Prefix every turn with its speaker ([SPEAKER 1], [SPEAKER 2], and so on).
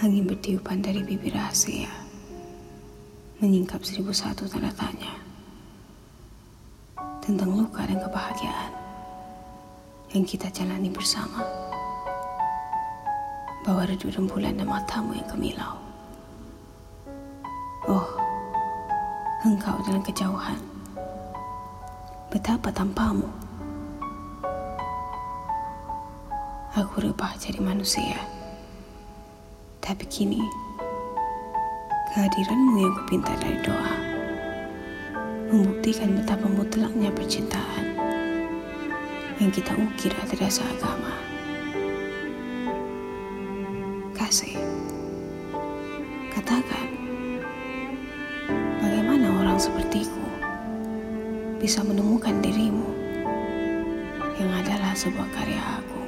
[SPEAKER 1] Angin bertiupan dari bibir rahasia. Menyingkap seribu satu tanda tanya. Tentang luka dan kebahagiaan Yang kita jalani bersama. Bawa redu rembulan dan matamu yang kemilau. Oh, engkau dalam kejauhan. Betapa tanpamu Aku rebah jadi manusia tapi kini, kehadiranmu yang kupinta dari doa membuktikan betapa mutlaknya percintaan yang kita ukir atas dasar agama. Kasih, katakan, bagaimana orang sepertiku bisa menemukan dirimu yang adalah sebuah karya aku.